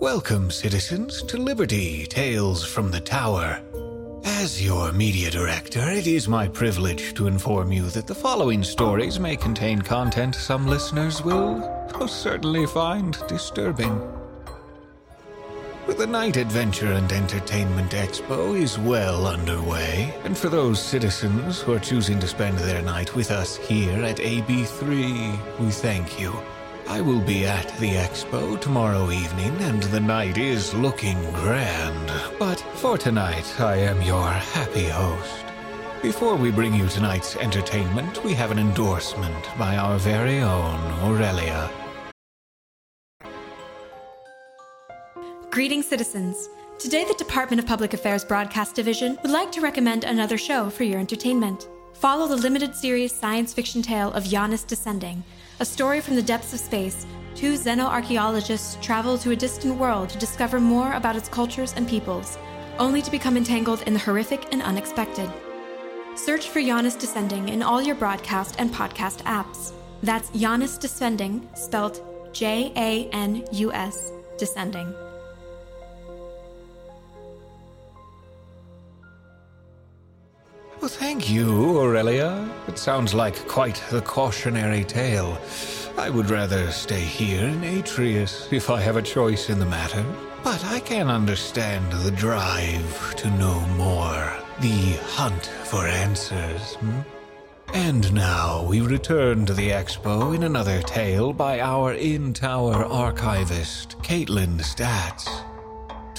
Welcome, citizens, to Liberty Tales from the Tower. As your media director, it is my privilege to inform you that the following stories may contain content some listeners will most certainly find disturbing. The Night Adventure and Entertainment Expo is well underway, and for those citizens who are choosing to spend their night with us here at AB3, we thank you. I will be at the expo tomorrow evening, and the night is looking grand. But for tonight, I am your happy host. Before we bring you tonight's entertainment, we have an endorsement by our very own Aurelia. Greetings, citizens. Today, the Department of Public Affairs Broadcast Division would like to recommend another show for your entertainment. Follow the limited series science fiction tale of Janus Descending, a story from the depths of space. Two xenoarchaeologists travel to a distant world to discover more about its cultures and peoples, only to become entangled in the horrific and unexpected. Search for Janus Descending in all your broadcast and podcast apps. That's Janus Descending, spelled J A N U S, Descending. Well, thank you, Aurelia. It sounds like quite the cautionary tale. I would rather stay here in Atrius if I have a choice in the matter. But I can understand the drive to know more, the hunt for answers. Hmm? And now we return to the expo in another tale by our in tower archivist, Kaitlin Statz.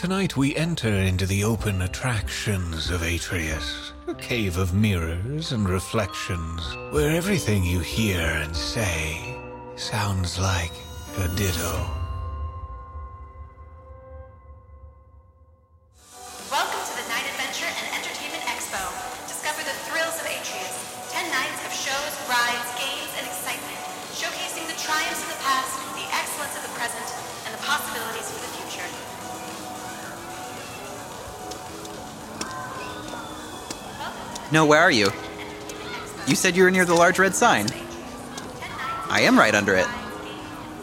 Tonight we enter into the open attractions of Atrius, a cave of mirrors and reflections, where everything you hear and say sounds like a ditto. No, where are you? You said you were near the large red sign. I am right under it.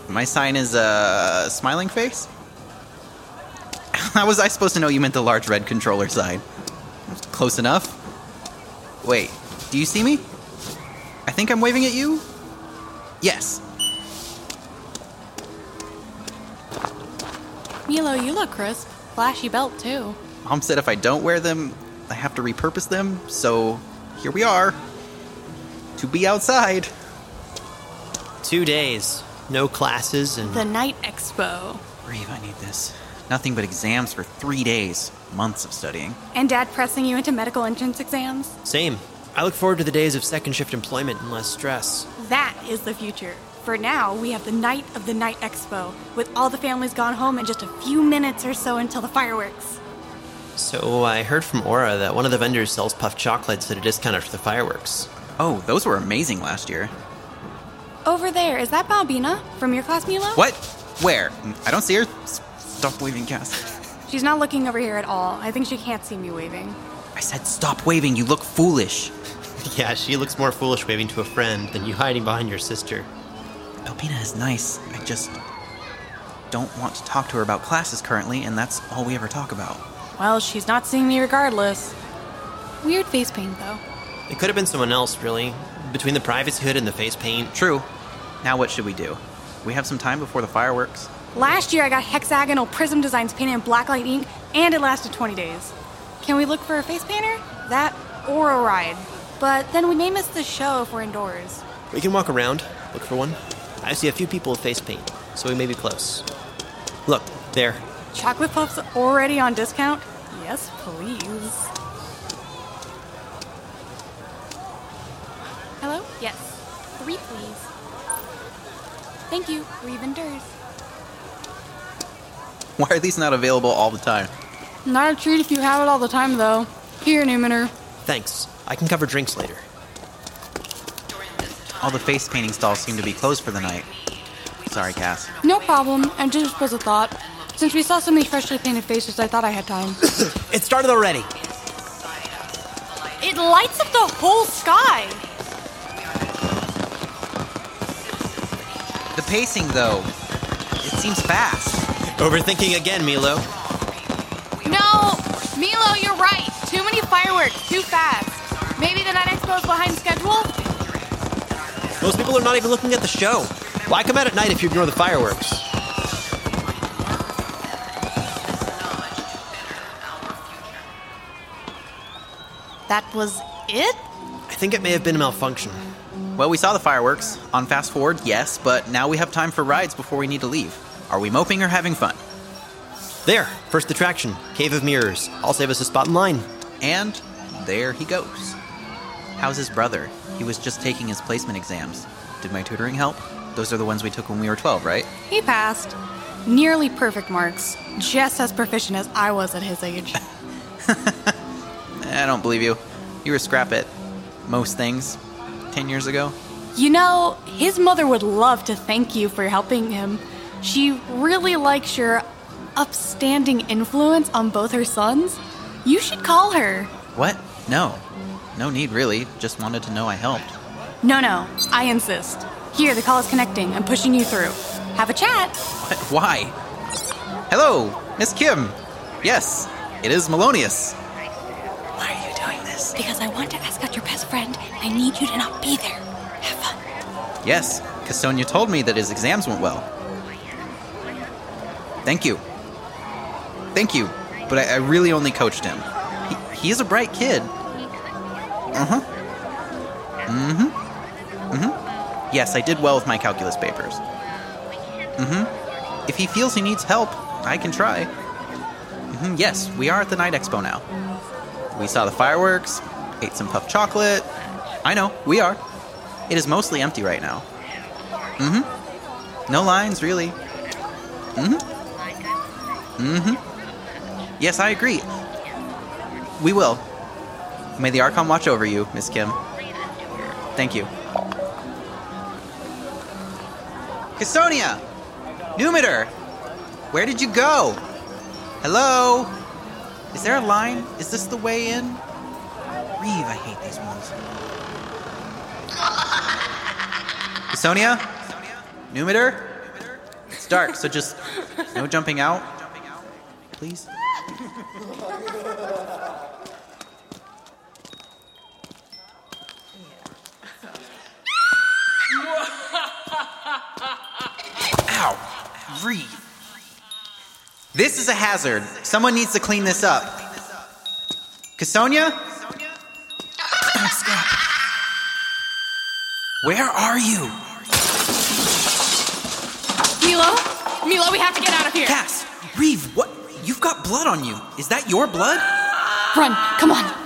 My sign is a smiling face? How was I supposed to know you meant the large red controller sign? Close enough. Wait, do you see me? I think I'm waving at you? Yes. Milo, you look crisp. Flashy belt, too. Mom said if I don't wear them, I have to repurpose them, so here we are. To be outside. Two days, no classes, and The Night Expo. Breathe, I need this. Nothing but exams for three days. Months of studying. And Dad pressing you into medical entrance exams? same. I look forward to the days of second shift employment and less stress. That is the future. For now, we have the night of the Night Expo, with all the families gone home in just a few minutes or so until the fireworks. So uh, I heard from Aura that one of the vendors sells puff chocolates at a discount after the fireworks. Oh, those were amazing last year. Over there, is that Balbina from your class, Milo? What? Where? I don't see her. Stop waving, Cass. She's not looking over here at all. I think she can't see me waving. I said stop waving. You look foolish. Yeah, she looks more foolish waving to a friend than you hiding behind your sister. Balbina is nice. I just don't want to talk to her about classes currently, and that's all we ever talk about. Well, she's not seeing me regardless. Weird face paint, though. It could have been someone else, really. Between the privacy hood and the face paint. True. Now what should we do? We have some time before the fireworks. Last year, I got hexagonal prism designs painted in blacklight ink, and it lasted 20 days. Can we look for a face painter? That or a ride. But then we may miss the show if we're indoors. We can walk around, look for one. I see a few people with face paint, so we may be close. Look, there. Chocolate puffs already on discount? Yes, please. Hello? Yes. Three, please. Thank you. We've indoors. Why are these not available all the time? Not a treat if you have it all the time, though. Here, Numitor. Thanks. I can cover drinks later. All the face painting stalls seem to be closed for the night. Sorry, Cass. No problem. I just was a thought. Since we saw so many freshly painted faces, I thought I had time. It started already. it lights up the whole sky! The pacing, though, it seems fast. Overthinking again, Milo. No! Milo, you're right. Too many fireworks, too fast. Maybe the Night Expo's behind schedule? Most people are not even looking at the show. Why come out at night if you ignore the fireworks? That was it? I think it may have been a malfunction. Well, we saw the fireworks. On fast forward, yes, but now we have time for rides before we need to leave. Are we moping or having fun? There, first attraction, Cave of Mirrors. I'll save us a spot in line. And there he goes. How's his brother? He was just taking his placement exams. Did my tutoring help? Those are the ones we took when we were 12, right? He passed. Nearly perfect marks. Just as proficient as I was at his age. I don't believe you. You were scrap at most things 10 years ago. You know, his mother would love to thank you for helping him. She really likes your upstanding influence on both her sons. You should call her. What? No. No need, really. Just wanted to know I helped. No, no, I insist. Here, the call is connecting. I'm pushing you through. Have a chat. What? Why? Hello, Miss Kim. Yes, it is Milonius. Why are you doing this? Because I want to ask out your best friend, and I need you to not be there. Have fun. Yes, because Sonia told me that his exams went well. Thank you. Thank you, but I, I really only coached him. He, he is a bright kid. Uh huh. Mm hmm. Mm hmm. Yes, I did well with my calculus papers. Mm hmm. If he feels he needs help, I can try. Mm hmm. Yes, we are at the Night Expo now. We saw the fireworks, ate some puff chocolate. I know, we are. It is mostly empty right now. Mm hmm. No lines, really. Mm hmm. Mm hmm. Yes, I agree. We will. May the Archon watch over you, Miss Kim. Thank you. Caesonia! Numitor! Where did you go? Hello? Is there a line? Is this the way in? Reeve, I hate these ones. Sonia? Numitor? It's dark, so just no jumping out. Please? Ow! Reeve. This is a hazard. Someone needs to clean this up. Caesonia? Where are you? Milo? Milo, we have to get out of here. Cass! Reeve, what? You've got blood on you. Is that your blood? Run, come on.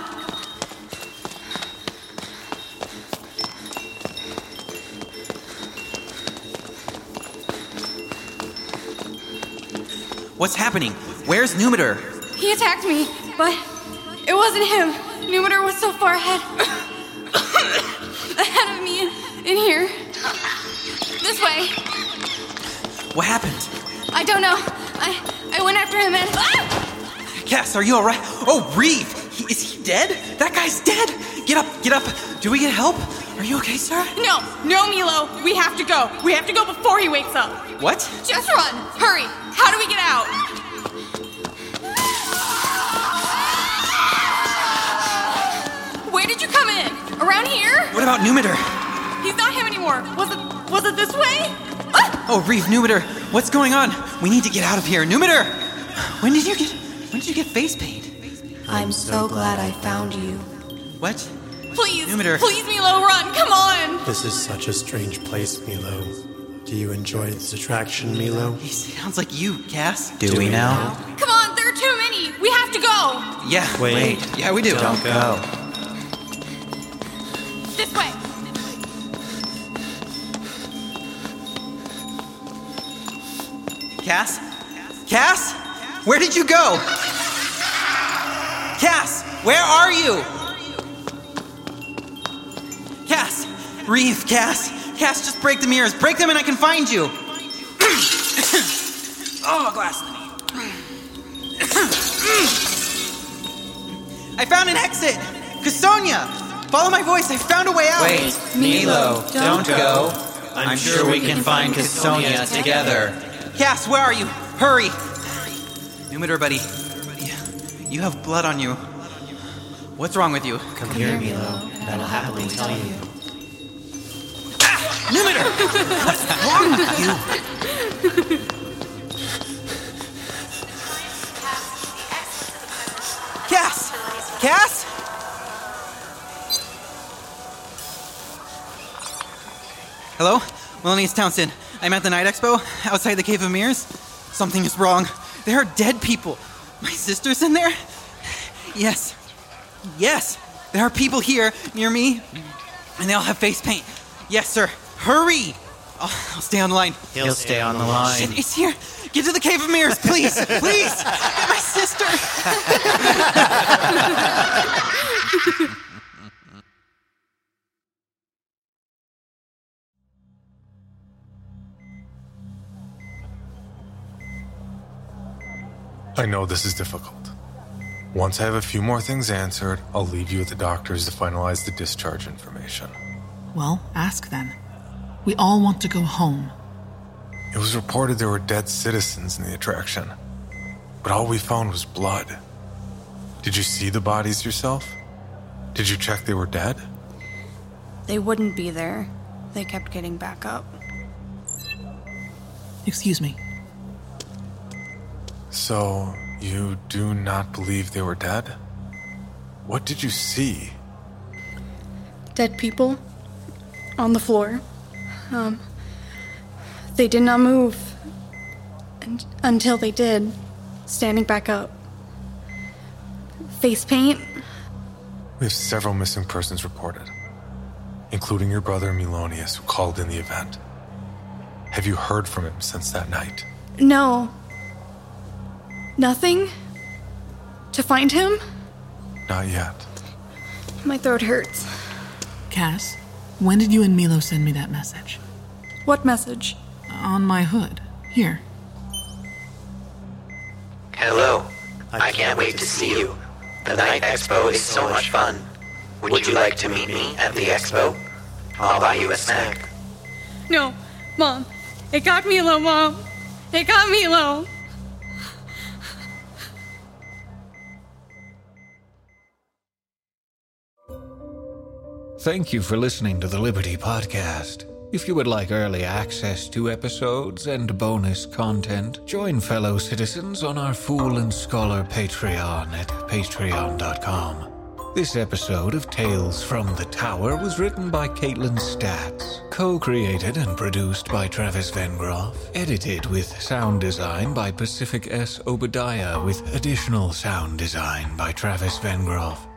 What's happening? Where's Numitor? He attacked me, but it wasn't him. Numitor was so far ahead. ahead of me in, in here. This way. What happened? I don't know. I I went after him and. Ah! Cass, are you alright? Oh, Reeve! He, is he dead? That guy's dead! Get up, get up! Do we get help? Are you okay, sir? No, no, Milo. We have to go. We have to go before he wakes up. What? Just run. Hurry. How do we get out? Where did you come in? Around here? What about Numitor? He's not him anymore. Was it was it this way? Ah! Oh, Reeve, Numitor, what's going on? We need to get out of here. Numitor! When did you get when did you get face paint? I'm so glad I found you. What? Please, Numitor. please, Milo, run! Come on! This is such a strange place, Milo. Do you enjoy this attraction, Milo? He sounds like you, Cass. Do, we now? Come on, there are too many. We have to go. Yeah. Wait. Yeah, we do. Don't go. This way. Cass? Cass? Where did you go? Cass, where are you? Cass, Reeve, Cass, Cass, just break the mirrors. Break them and I can find you. oh, a glass of the I found an exit. Caesonia, follow my voice. I found a way out. Wait, Milo, don't go. I'm sure we can find Caesonia together. Cass, where are you? Hurry! Numitor, buddy. You, you have blood on you. What's wrong with you? Come here, Milo, and I will happily tell you. What's wrong with you? Cass! Cass? Hello? Milonius Townsend. I'm at the Night Expo, outside the Cave of Mirrors. Something is wrong. There are dead people. My sister's in there? Yes. Yes. There are people here near me, and they all have face paint. Yes, sir. Hurry! I'll, I'll stay on the line. He'll stay on the line. Shit, it's here. Get to the Cave of Mirrors, please. please. Get my sister. I know this is difficult. Once I have a few more things answered, I'll leave you with the doctors to finalize the discharge information. Well, ask then. We all want to go home. It was reported there were dead citizens in the attraction, but all we found was blood. Did you see the bodies yourself? Did you check they were dead? They wouldn't be there. They kept getting back up. Excuse me. So, you do not believe they were dead? What did you see? Dead people on the floor. Um, they did not move and, until they did, standing back up. Face paint. We have several missing persons reported, including your brother Milonius, who called in the event. Have you heard from him since that night? No. Nothing? To find him? Not yet. My throat hurts. Cass, when did you and Milo send me that message? What message? On my hood. Here. Hello. I can't wait to see you. The Night Expo is so much fun. Would you like to meet me at the expo? I'll buy you a snack. No, Mom. It got Milo, Mom. It got Milo. Thank you for listening to the Liberty Podcast. If you would like early access to episodes and bonus content, join fellow citizens on our Fool and Scholar Patreon at patreon.com. This episode of Tales from the Tower was written by Kaitlin Statz, co created and produced by Travis Van Vengroff, edited with sound design by Pacific S. Obadiah, with additional sound design by Travis Van Vengroff.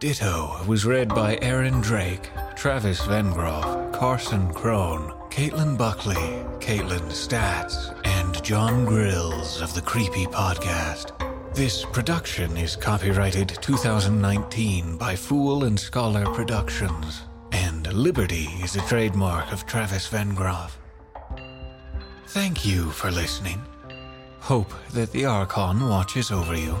Ditto was read by Aaron Drake, Travis Vengroff, Carson Crone, Caitlin Buckley, Kaitlin Statz, and Jon Grilz of the Creepy Podcast. This production is copyrighted 2019 by Fool and Scholar Productions, and Liberty is a trademark of Travis Vengroff. Thank you for listening. Hope that the Archon watches over you.